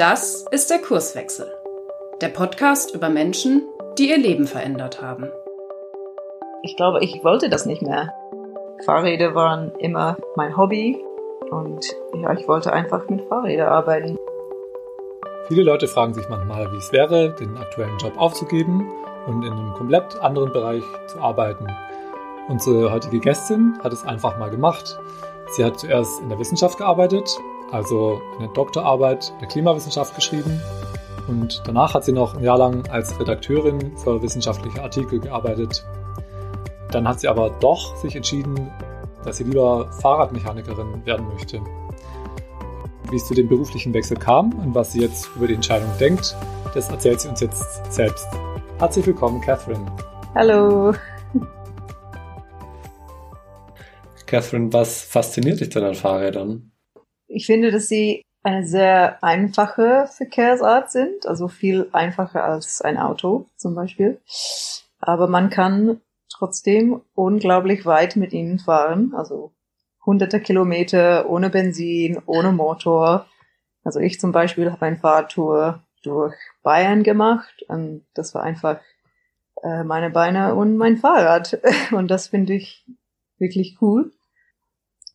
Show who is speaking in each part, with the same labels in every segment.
Speaker 1: Das ist der Kurswechsel. Der Podcast über Menschen, die ihr Leben verändert haben.
Speaker 2: Ich glaube, ich wollte das nicht mehr. Fahrräder waren immer mein Hobby und ja, ich wollte einfach mit Fahrrädern arbeiten.
Speaker 3: Viele Leute fragen sich manchmal, wie es wäre, den aktuellen Job aufzugeben und in einem komplett anderen Bereich zu arbeiten. Unsere heutige Gästin hat es einfach mal gemacht. Sie hat zuerst in der Wissenschaft gearbeitet, also eine Doktorarbeit der Klimawissenschaft geschrieben und danach hat sie noch ein Jahr lang als Redakteurin für wissenschaftliche Artikel gearbeitet. Dann hat sie aber doch sich entschieden, dass sie lieber Fahrradmechanikerin werden möchte. Wie es zu dem beruflichen Wechsel kam und was sie jetzt über die Entscheidung denkt, das erzählt sie uns jetzt selbst. Herzlich willkommen, Catherine.
Speaker 2: Hallo.
Speaker 3: Catherine, was fasziniert dich denn an Fahrrädern?
Speaker 2: Ich finde, dass sie eine sehr einfache Verkehrsart sind, also viel einfacher als ein Auto zum Beispiel. Aber man kann trotzdem unglaublich weit mit ihnen fahren, also hunderte Kilometer ohne Benzin, ohne Motor. Also ich zum Beispiel habe eine Fahrtour durch Bayern gemacht und das war einfach äh, meine Beine und mein Fahrrad und das finde ich wirklich cool.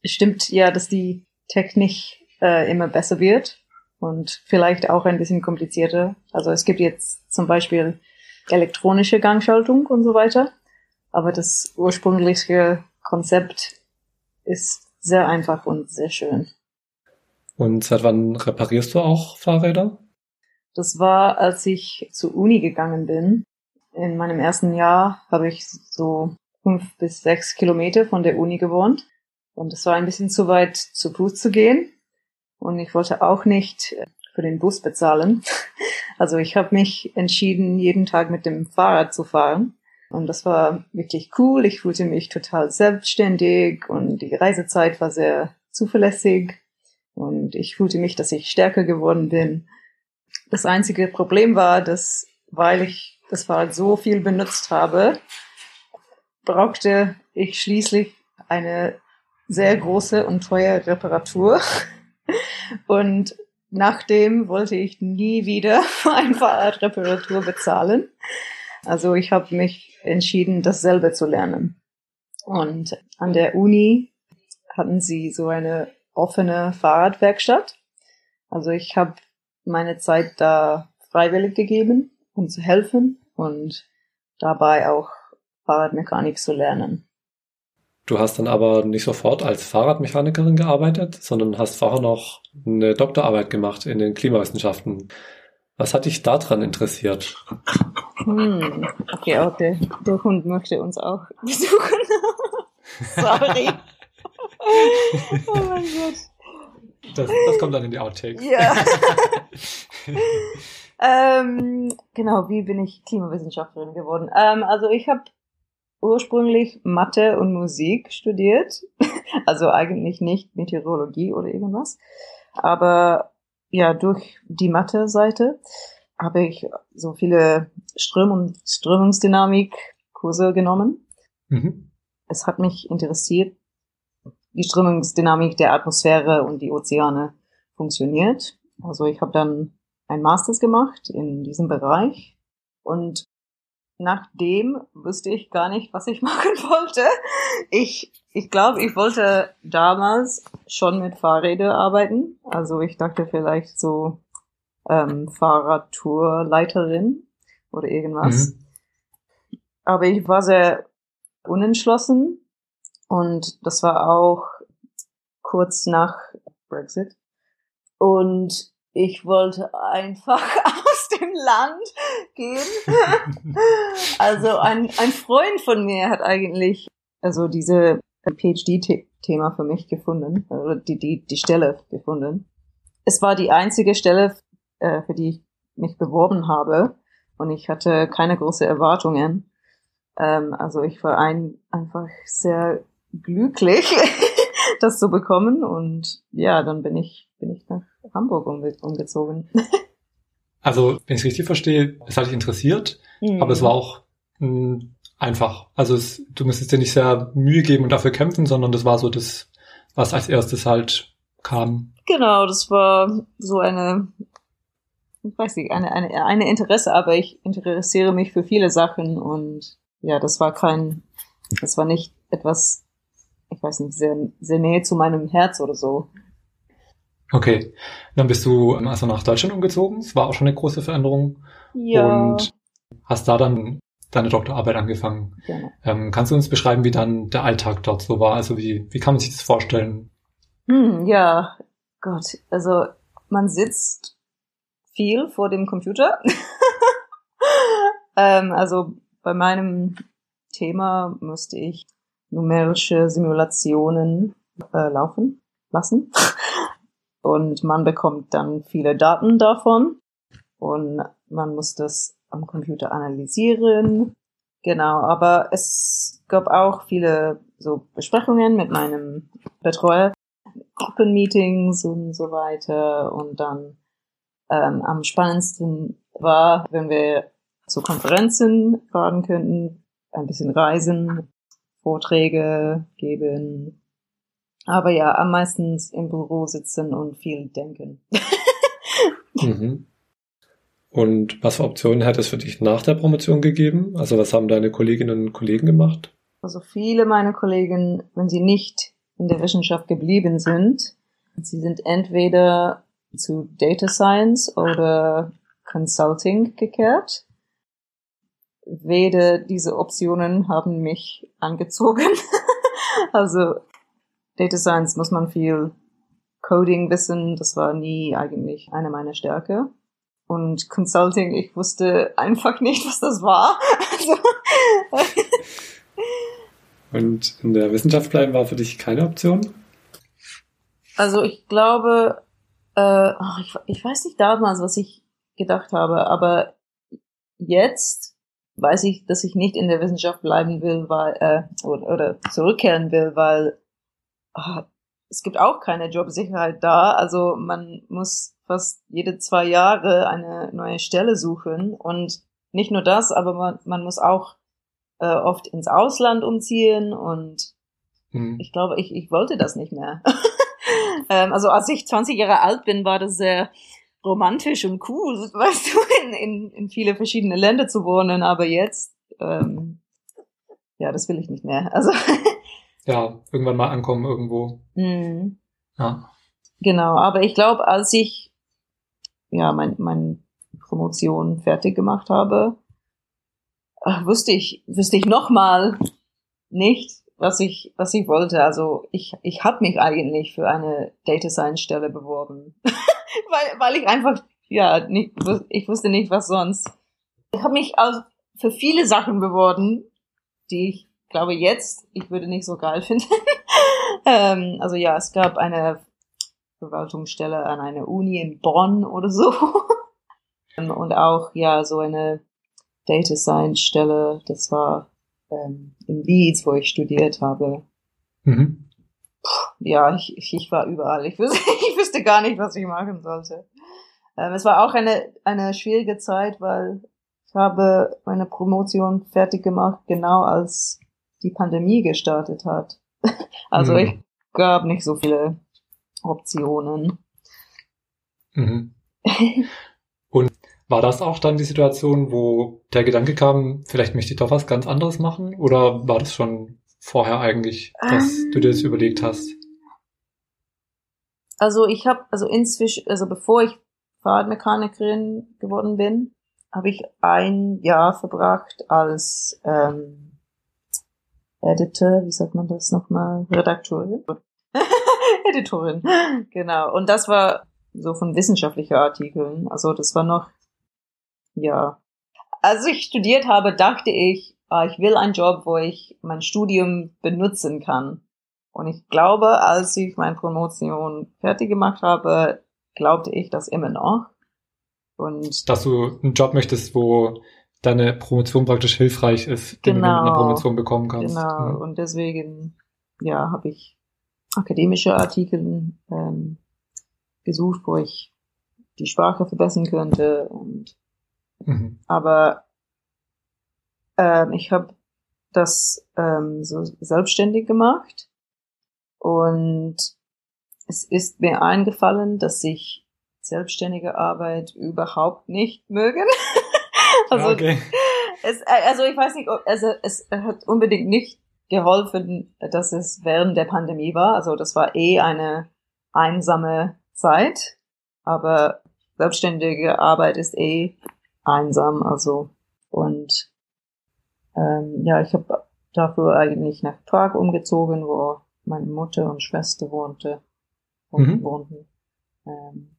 Speaker 2: Stimmt ja, dass die Technik äh, immer besser wird und vielleicht auch ein bisschen komplizierter. Also es gibt jetzt zum Beispiel elektronische Gangschaltung und so weiter, aber das ursprüngliche Konzept ist sehr einfach und sehr schön.
Speaker 3: Und seit wann reparierst du auch Fahrräder?
Speaker 2: Das war, als ich zur Uni gegangen bin. In meinem ersten Jahr habe ich so fünf bis sechs Kilometer von der Uni gewohnt. Und es war ein bisschen zu weit zu Fuß zu gehen. Und ich wollte auch nicht äh, für den Bus bezahlen. Also ich habe mich entschieden, jeden Tag mit dem Fahrrad zu fahren. Und das war wirklich cool. Ich fühlte mich total selbstständig und die Reisezeit war sehr zuverlässig. Und ich fühlte mich, dass ich stärker geworden bin. Das einzige Problem war, dass, weil ich das Fahrrad so viel benutzt habe, brauchte ich schließlich eine sehr große und teure Reparatur. Und nachdem wollte ich nie wieder ein Fahrradreparatur bezahlen. Also ich habe mich entschieden, dasselbe zu lernen. Und an der Uni hatten sie so eine offene Fahrradwerkstatt. Also ich habe meine Zeit da freiwillig gegeben, um zu helfen und dabei auch Fahrradmechanik zu lernen.
Speaker 3: Du hast dann aber nicht sofort als Fahrradmechanikerin gearbeitet, sondern hast vorher noch eine Doktorarbeit gemacht in den Klimawissenschaften. Was hat dich daran interessiert?
Speaker 2: Hm, okay, der Hund möchte uns auch besuchen. Sorry. oh mein Gott.
Speaker 3: Das, das kommt dann in die Outtakes.
Speaker 2: Ja. ähm, genau, wie bin ich Klimawissenschaftlerin geworden? Ähm, also ich habe ursprünglich Mathe und Musik studiert. Also eigentlich nicht Meteorologie oder irgendwas. Aber ja, durch die Mathe-Seite habe ich so viele Ström- und Strömungsdynamik-Kurse genommen. Mhm. Es hat mich interessiert, wie Strömungsdynamik der Atmosphäre und die Ozeane funktioniert. Also ich habe dann ein Masters gemacht in diesem Bereich und nachdem wusste ich gar nicht, was ich machen wollte. Ich, ich glaube, ich wollte damals schon mit Fahrrädern arbeiten. Also ich dachte vielleicht so ähm, Fahrradtourleiterin oder irgendwas. Mhm. Aber ich war sehr unentschlossen und das war auch kurz nach Brexit. Und ich wollte einfach dem Land gehen. also ein, ein Freund von mir hat eigentlich also diese PhD-Thema für mich gefunden, oder die, die, die Stelle gefunden. Es war die einzige Stelle, äh, für die ich mich beworben habe und ich hatte keine große Erwartungen. Ähm, also ich war ein, einfach sehr glücklich, das zu bekommen und ja, dann bin ich, bin ich nach Hamburg umge umgezogen.
Speaker 3: also, wenn ich es richtig verstehe, es hat dich interessiert, mhm. aber es war auch mh, hm, einfach. Also es, du musstest dir nicht sehr Mühe geben und dafür kämpfen, sondern das war so das, was als erstes halt kam.
Speaker 2: Genau, das war so eine ich weiß nicht, eine, eine, eine Interesse, aber ich interessiere mich für viele Sachen und ja, das war kein, das war nicht etwas, ich weiß nicht, sehr, sehr nähe zu meinem Herz oder so.
Speaker 3: Okay, dann bist du also nach Deutschland umgezogen. Es war auch schon eine große Veränderung.
Speaker 2: Ja.
Speaker 3: Und hast da dann deine Doktorarbeit angefangen.
Speaker 2: Gerne.
Speaker 3: Ähm, kannst du uns beschreiben, wie dann der Alltag dort so war? Also wie, wie kann man sich das vorstellen?
Speaker 2: Hm, ja, Gott, also man sitzt viel vor dem Computer. ähm, also bei meinem Thema musste ich numerische Simulationen äh, laufen lassen. Und man bekommt dann viele Daten davon und man muss das am Computer analysieren. Genau, aber es gab auch viele so Besprechungen mit meinem Betreuer, Gruppenmeetings und so weiter. Und dann ähm, am spannendsten war, wenn wir zu Konferenzen fahren könnten, ein bisschen reisen, Vorträge geben. Aber ja, am meisten im Büro sitzen und viel denken.
Speaker 3: Mhm. Und was für Optionen hätte es für dich nach der Promotion gegeben? Also was haben deine Kolleginnen und Kollegen gemacht?
Speaker 2: Also viele meiner Kollegen, wenn sie nicht in der Wissenschaft geblieben sind, sie sind entweder zu Data Science oder Consulting gekehrt. Weder diese Optionen haben mich angezogen. also Data Science muss man viel Coding wissen. Das war nie eigentlich eine meiner Stärke. Und Consulting, ich wusste einfach nicht, was das war. Also,
Speaker 3: Und in der Wissenschaft bleiben war für dich keine Option?
Speaker 2: also ich glaube, äh, ich, ich weiß nicht damals, was ich gedacht habe, aber jetzt weiß ich, dass ich nicht in der Wissenschaft bleiben will, weil äh, oder, oder zurückkehren will, weil ah, es gibt auch keine Jobsicherheit da. Also man muss fast jede zwei Jahre eine neue Stelle suchen und nicht nur das, aber man, man muss auch äh, oft ins Ausland umziehen und
Speaker 3: Mhm.
Speaker 2: ich glaube, ich, ich wollte das nicht mehr. ähm, also als ich 20 Jahre alt bin, war das sehr romantisch und cool, weißt du, in, in, in viele verschiedene Länder zu wohnen, aber jetzt, ähm, ja, das will ich nicht mehr. Also,
Speaker 3: Ja, irgendwann mal ankommen irgendwo.
Speaker 2: mm,
Speaker 3: Ja.
Speaker 2: genau, aber ich glaube, als ich ja mein, mein Promotion fertig gemacht habe, äh, wusste ich, wusste ich noch mal nicht, was ich, was ich wollte. Also ich, ich habe mich eigentlich für eine Data Science Stelle beworben, weil, weil ich einfach, ja, nicht, ich wusste nicht, was sonst. Ich habe mich also für viele Sachen beworben, die ich glaube jetzt, ich würde nicht so geil finden. ähm, also ja, es gab eine Verwaltungsstelle an einer Uni in Bonn oder so. Und auch, ja, so eine Data Science Stelle, das war ähm, in Leeds, wo ich studiert habe.
Speaker 3: Mhm.
Speaker 2: Ja, ich, ich, war überall. Ich wusste, ich wusste gar nicht, was ich machen sollte. Ähm, es war auch eine, eine schwierige Zeit, weil ich habe meine Promotion fertig gemacht, genau als die Pandemie gestartet hat. Also
Speaker 3: Mhm.
Speaker 2: ich gab nicht so viele Optionen.
Speaker 3: Mhm. Und war das auch dann die Situation, wo der Gedanke kam, vielleicht möchte ich doch was ganz anderes machen? Oder war das schon vorher eigentlich, dass
Speaker 2: Ähm.
Speaker 3: du dir das überlegt hast?
Speaker 2: Also ich habe, also inzwischen, also bevor ich Fahrradmechanikerin geworden bin, habe ich ein Jahr verbracht als ähm, Editor, wie sagt man das nochmal? Redakteurin? Editorin, genau. Und das war so von wissenschaftlichen Artikeln. Also das war noch, ja. Als ich studiert habe, dachte ich, ah, ich will einen Job, wo ich mein Studium benutzen kann. Und ich glaube, als ich meine Promotion fertig gemacht habe, glaubte ich das immer noch. Und
Speaker 3: Dass du einen Job möchtest, wo deine Promotion praktisch hilfreich ist, den du mit einer
Speaker 2: Genau.
Speaker 3: Promotion bekommen kannst.
Speaker 2: genau,
Speaker 3: Mhm.
Speaker 2: und deswegen, ja, habe ich akademische Artikel ähm, gesucht, wo ich die Sprache verbessern könnte. Und
Speaker 3: Mhm.
Speaker 2: aber ähm, ich habe das ähm, so selbstständig gemacht und es ist mir eingefallen, dass ich selbstständige Arbeit überhaupt nicht mögen. also,
Speaker 3: ja, okay.
Speaker 2: es, also ich weiß nicht, also es hat unbedingt nicht geholfen, dass es während der Pandemie war. Also das war eh eine einsame Zeit, aber selbstständige Arbeit ist eh einsam, also und ähm, ja, ich habe dafür eigentlich nach Prag umgezogen, wo meine Mutter und Schwester wohnte
Speaker 3: Mhm.
Speaker 2: wohnten. Ähm,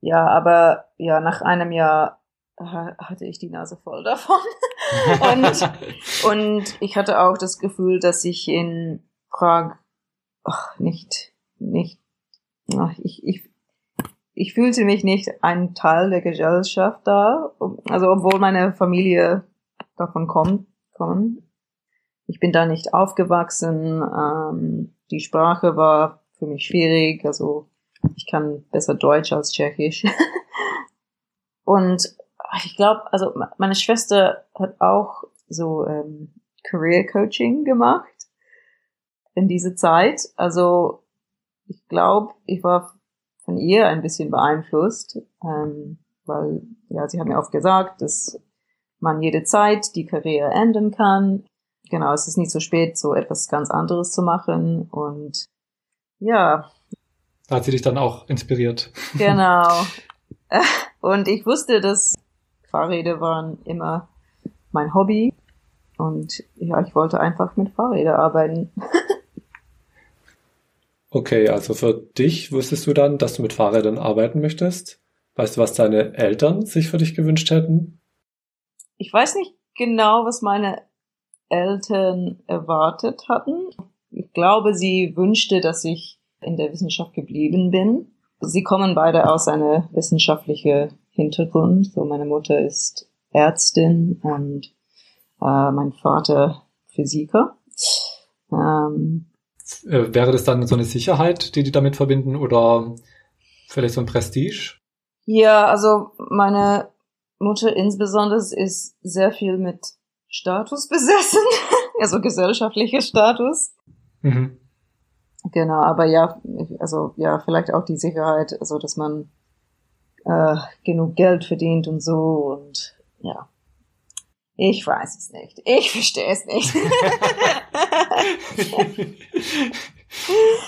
Speaker 2: ja, aber ja, nach einem Jahr hatte ich die Nase voll davon. und, und ich hatte auch das Gefühl, dass ich in Prag ach, nicht, nicht, ach, ich, ich, ich fühlte mich nicht ein Teil der Gesellschaft da. Also obwohl meine Familie davon kommt, kommen. Ich bin da nicht aufgewachsen. Ähm, die Sprache war für mich schwierig. Also ich kann besser Deutsch als Tschechisch. Und ich glaube, also meine Schwester hat auch so ähm, Career Coaching gemacht in diese Zeit. Also ich glaube, ich war von ihr ein bisschen beeinflusst, ähm, weil ja, sie hat mir oft gesagt, dass man jede Zeit die Karriere ändern kann. Genau, es ist nicht so spät, so etwas ganz anderes zu machen. Und ja,
Speaker 3: Da hat sie dich dann auch inspiriert.
Speaker 2: Genau. Und ich wusste, dass Fahrräder waren immer mein Hobby. Und ja, ich wollte einfach mit Fahrrädern arbeiten.
Speaker 3: Okay, also für dich wusstest du dann, dass du mit Fahrrädern arbeiten möchtest? Weißt du, was deine Eltern sich für dich gewünscht hätten?
Speaker 2: Ich weiß nicht genau, was meine Eltern erwartet hatten. Ich glaube, sie wünschte, dass ich in der Wissenschaft geblieben bin. Sie kommen beide aus einer wissenschaftlichen Hintergrund. So meine Mutter ist Ärztin und äh, mein Vater Physiker. Ähm,
Speaker 3: Äh, wäre das dann so eine Sicherheit, die die damit verbinden oder vielleicht so ein Prestige?
Speaker 2: Ja, also meine Mutter insbesondere ist sehr viel mit Status besessen, also gesellschaftlicher Status.
Speaker 3: Mhm.
Speaker 2: Genau, aber ja, also ja, vielleicht auch die Sicherheit, also dass man äh, genug Geld verdient und so und ja. Ich weiß es nicht. Ich verstehe es nicht.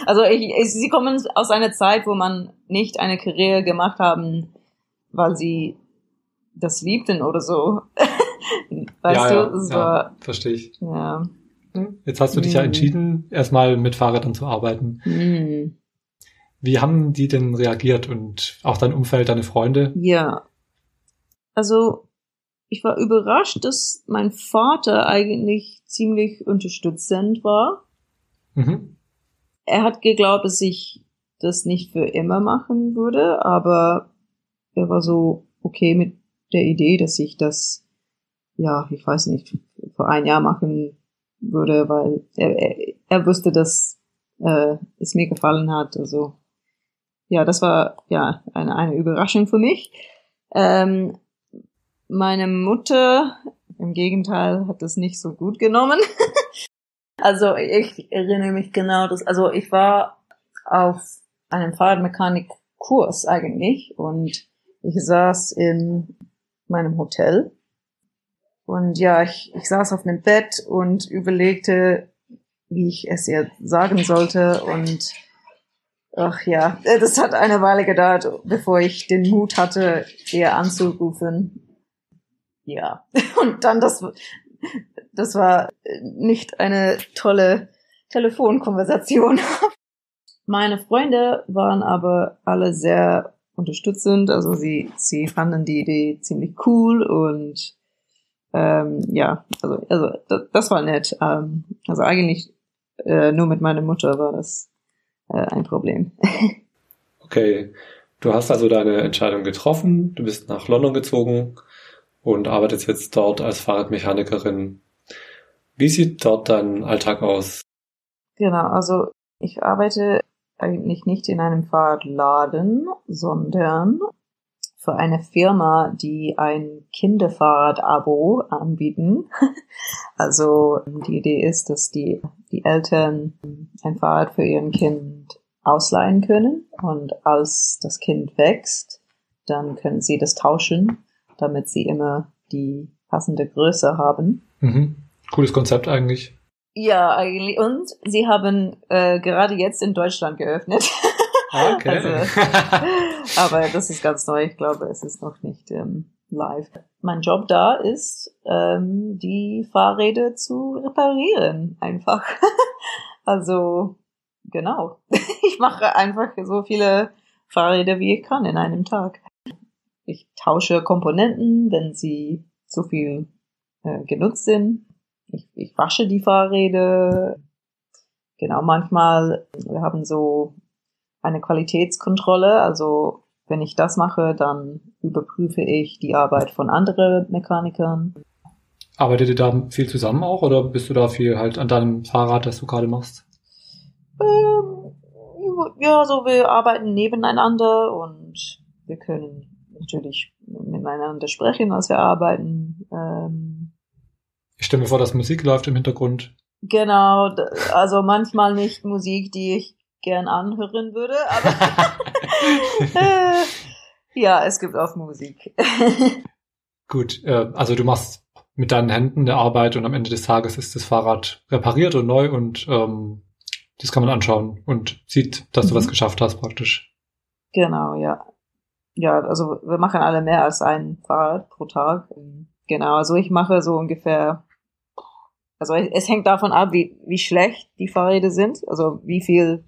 Speaker 2: also ich, ich, sie kommen aus einer Zeit, wo man nicht eine Karriere gemacht haben, weil sie das liebten oder so. weißt
Speaker 3: ja,
Speaker 2: du,
Speaker 3: ja, ja,
Speaker 2: war
Speaker 3: verstehe ich.
Speaker 2: ja.
Speaker 3: Jetzt hast du dich ja
Speaker 2: Mhm.
Speaker 3: entschieden, erstmal mit Fahrrädern zu arbeiten.
Speaker 2: Hm.
Speaker 3: Wie haben die denn reagiert und auch dein Umfeld, deine Freunde?
Speaker 2: Ja. Also, ich war überrascht, dass mein Vater eigentlich ziemlich unterstützend war.
Speaker 3: Mhm.
Speaker 2: Er hat geglaubt, dass ich das nicht für immer machen würde, aber er war so okay mit der Idee, dass ich das, ja, ich weiß nicht, für ein Jahr machen würde, weil er, er, er wusste, dass äh, es mir gefallen hat. Also ja, das war ja eine, eine Überraschung für mich. Ähm, meine Mutter, im Gegenteil, hat das nicht so gut genommen. also ich erinnere mich genau, dass, also ich war auf einem Fahrradmechanikkurs eigentlich und ich saß in meinem Hotel und ja, ich, ich saß auf einem Bett und überlegte, wie ich es ihr sagen sollte und ach ja, das hat eine Weile gedauert, bevor ich den Mut hatte, ihr anzurufen. Ja, und dann das, das war nicht eine tolle Telefonkonversation. Meine Freunde waren aber alle sehr unterstützend, also sie, sie fanden die Idee ziemlich cool und ähm, ja, also, also das, das war nett. Ähm, also eigentlich äh, nur mit meiner Mutter war das äh, ein Problem.
Speaker 3: Okay, du hast also deine Entscheidung getroffen, du bist nach London gezogen und arbeitest jetzt dort als Fahrradmechanikerin. Wie sieht dort dein Alltag aus?
Speaker 2: Genau, also ich arbeite eigentlich nicht in einem Fahrradladen, sondern für eine Firma, die ein Kinderfahrrad-Abo anbieten. Also die Idee ist, dass die, die Eltern ein Fahrrad für ihren Kind ausleihen können. Und als das Kind wächst, dann können sie das tauschen, damit sie immer die passende Größe haben.
Speaker 3: Mhm. Cooles Konzept eigentlich.
Speaker 2: Ja, eigentlich. Und sie haben äh, gerade jetzt in Deutschland geöffnet.
Speaker 3: Ah, okay.
Speaker 2: Also, aber das ist ganz neu. Ich glaube, es ist noch nicht ähm, live. Mein Job da ist, ähm, die Fahrräder zu reparieren, einfach. also, genau. Ich mache einfach so viele Fahrräder, wie ich kann in einem Tag. Ich tausche Komponenten, wenn sie zu viel äh, genutzt sind. Ich, ich wasche die Fahrräder. Genau, manchmal, wir haben so eine Qualitätskontrolle. Also wenn ich das mache, dann überprüfe ich die Arbeit von anderen Mechanikern.
Speaker 3: Arbeitet ihr da viel zusammen auch oder bist du da viel halt an deinem Fahrrad, das du gerade machst?
Speaker 2: Ähm, ja, so wir arbeiten nebeneinander und wir können natürlich miteinander sprechen, als wir arbeiten. Ähm,
Speaker 3: ich stelle mir vor, dass Musik läuft im Hintergrund.
Speaker 2: Genau, also manchmal nicht Musik, die ich gern anhören würde, aber ja, es gibt auch Musik.
Speaker 3: Gut, äh, also du machst mit deinen Händen eine Arbeit und am Ende des Tages ist das Fahrrad repariert und neu und ähm, das kann man anschauen und sieht, dass du mhm. was geschafft hast praktisch.
Speaker 2: Genau, ja. Ja, also wir machen alle mehr als ein Fahrrad pro Tag. Genau, also ich mache so ungefähr, also es hängt davon ab, wie, wie schlecht die Fahrräder sind, also wie viel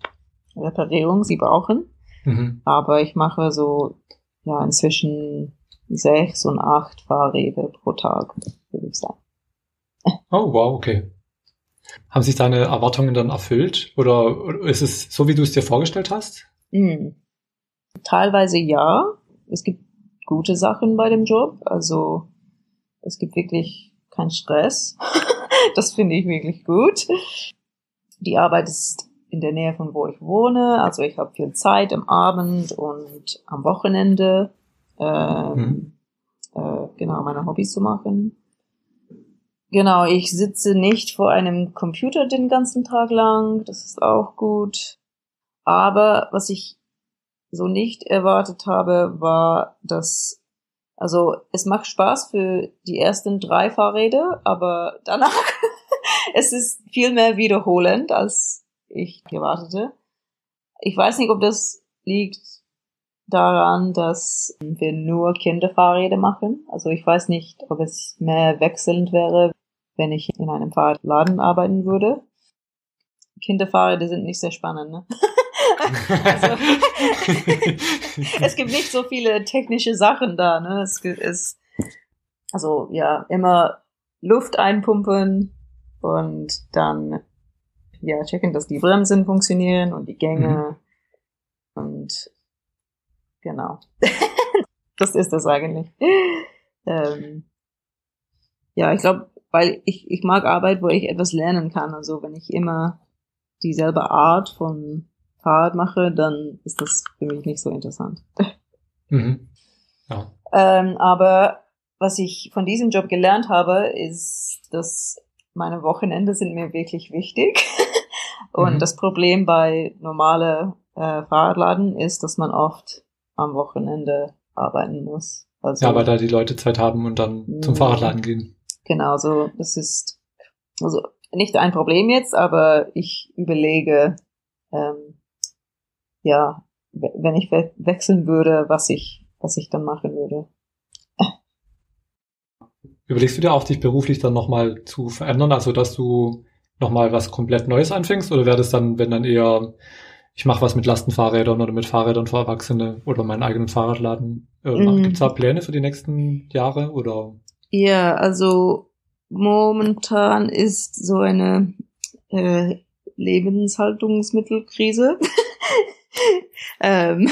Speaker 2: Reparierung sie brauchen. Mhm. Aber ich mache so, ja, inzwischen sechs und acht Fahrräder pro Tag, würde ich sagen.
Speaker 3: Oh, wow, okay. Haben sich deine Erwartungen dann erfüllt? Oder ist es so, wie du es dir vorgestellt hast?
Speaker 2: Mhm. Teilweise ja. Es gibt gute Sachen bei dem Job. Also es gibt wirklich keinen Stress. das finde ich wirklich gut. Die Arbeit ist in der Nähe von wo ich wohne. Also ich habe viel Zeit am Abend und am Wochenende, ähm, mhm. äh, genau, meine Hobbys zu machen. Genau, ich sitze nicht vor einem Computer den ganzen Tag lang. Das ist auch gut. Aber was ich so nicht erwartet habe, war, dass also es macht Spaß für die ersten drei Fahrräder, aber danach es ist viel mehr wiederholend als ich erwartete. Ich weiß nicht, ob das liegt daran, dass wir nur Kinderfahrräder machen. Also ich weiß nicht, ob es mehr wechselnd wäre, wenn ich in einem Fahrradladen arbeiten würde. Kinderfahrräder sind nicht sehr spannend, ne? also, es gibt nicht so viele technische Sachen da, ne? Es ist, also, ja, immer Luft einpumpen und dann ja, checken, dass die Bremsen funktionieren und die Gänge. Mhm. Und genau. das ist das eigentlich. Ähm, ja, ich glaube, weil ich, ich mag Arbeit, wo ich etwas lernen kann. Also wenn ich immer dieselbe Art von Fahrrad mache, dann ist das für mich nicht so interessant. Mhm. Ja. Ähm, aber was ich von diesem Job gelernt habe, ist, dass meine Wochenende sind mir wirklich wichtig. Und mhm. das Problem bei normale äh, Fahrradladen ist, dass man oft am Wochenende arbeiten muss.
Speaker 3: Also, ja, weil da die Leute Zeit haben und dann zum mhm. Fahrradladen gehen.
Speaker 2: Genau, so das ist also nicht ein Problem jetzt, aber ich überlege, ähm, ja, wenn ich we wechseln würde, was ich, was ich dann machen würde.
Speaker 3: Überlegst du dir auch, dich beruflich dann nochmal zu verändern, also dass du nochmal was komplett Neues anfängst? Oder wäre das dann, wenn dann eher, ich mache was mit Lastenfahrrädern oder mit Fahrrädern für Erwachsene oder meinen eigenen Fahrradladen? Äh, mhm. Gibt es da Pläne für die nächsten Jahre? Oder?
Speaker 2: Ja, also momentan ist so eine äh, Lebenshaltungsmittelkrise. ähm,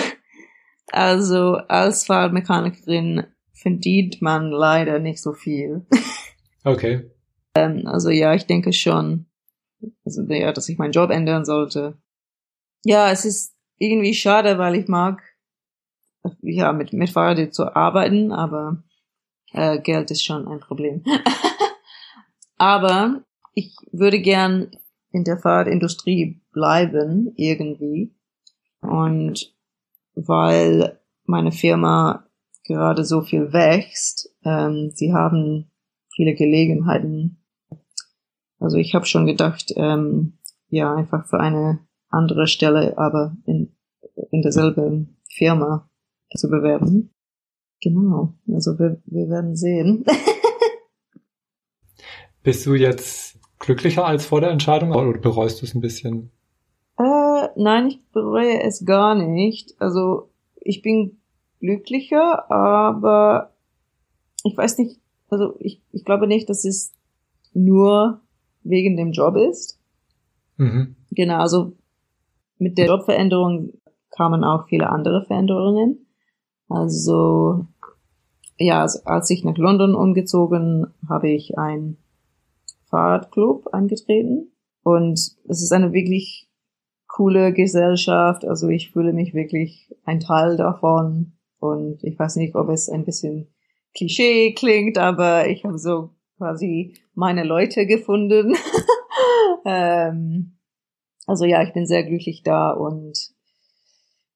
Speaker 2: also als Fahrradmechanikerin verdient man leider nicht so viel.
Speaker 3: okay.
Speaker 2: Ähm, also ja, ich denke schon, also ja, dass ich meinen Job ändern sollte. Ja, es ist irgendwie schade, weil ich mag ja mit mit Fahrrad zu arbeiten, aber äh, Geld ist schon ein Problem. aber ich würde gern in der Fahrradindustrie bleiben irgendwie. Und weil meine Firma gerade so viel wächst, ähm, sie haben viele Gelegenheiten. Also ich habe schon gedacht, ähm, ja, einfach für eine andere Stelle, aber in, in derselben Firma zu bewerben. Genau, also wir, wir werden sehen.
Speaker 3: Bist du jetzt glücklicher als vor der Entscheidung oder bereust du es ein bisschen?
Speaker 2: Äh, nein, ich bereue es gar nicht. Also ich bin glücklicher, aber ich weiß nicht, also ich, ich glaube nicht, dass es nur wegen dem Job ist. Mhm. Genau, also mit der Jobveränderung kamen auch viele andere Veränderungen. Also ja, als ich nach London umgezogen, habe ich ein Fahrradclub angetreten und es ist eine wirklich coole Gesellschaft. Also ich fühle mich wirklich ein Teil davon und ich weiß nicht, ob es ein bisschen Klischee klingt, aber ich habe so quasi meine Leute gefunden. ähm, also ja, ich bin sehr glücklich da und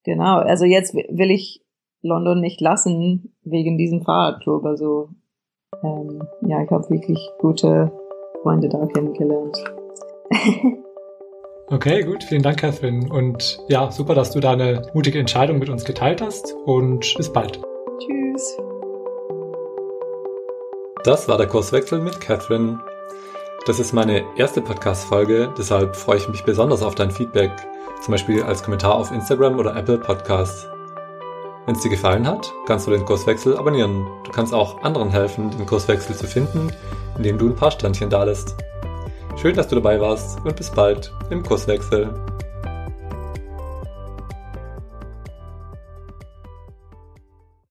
Speaker 2: genau, also jetzt will ich London nicht lassen wegen diesem Fahrradclub. Also ähm, ja, ich habe wirklich gute Freunde da kennengelernt.
Speaker 3: okay, gut. Vielen Dank, Catherine. Und ja, super, dass du da eine mutige Entscheidung mit uns geteilt hast. Und bis bald.
Speaker 2: Tschüss.
Speaker 3: Das war der Kurswechsel mit Catherine. Das ist meine erste Podcast-Folge, deshalb freue ich mich besonders auf dein Feedback, zum Beispiel als Kommentar auf Instagram oder Apple Podcasts. Wenn es dir gefallen hat, kannst du den Kurswechsel abonnieren. Du kannst auch anderen helfen, den Kurswechsel zu finden indem du ein paar Sternchen da lässt. Schön, dass du dabei warst und bis bald im Kurswechsel.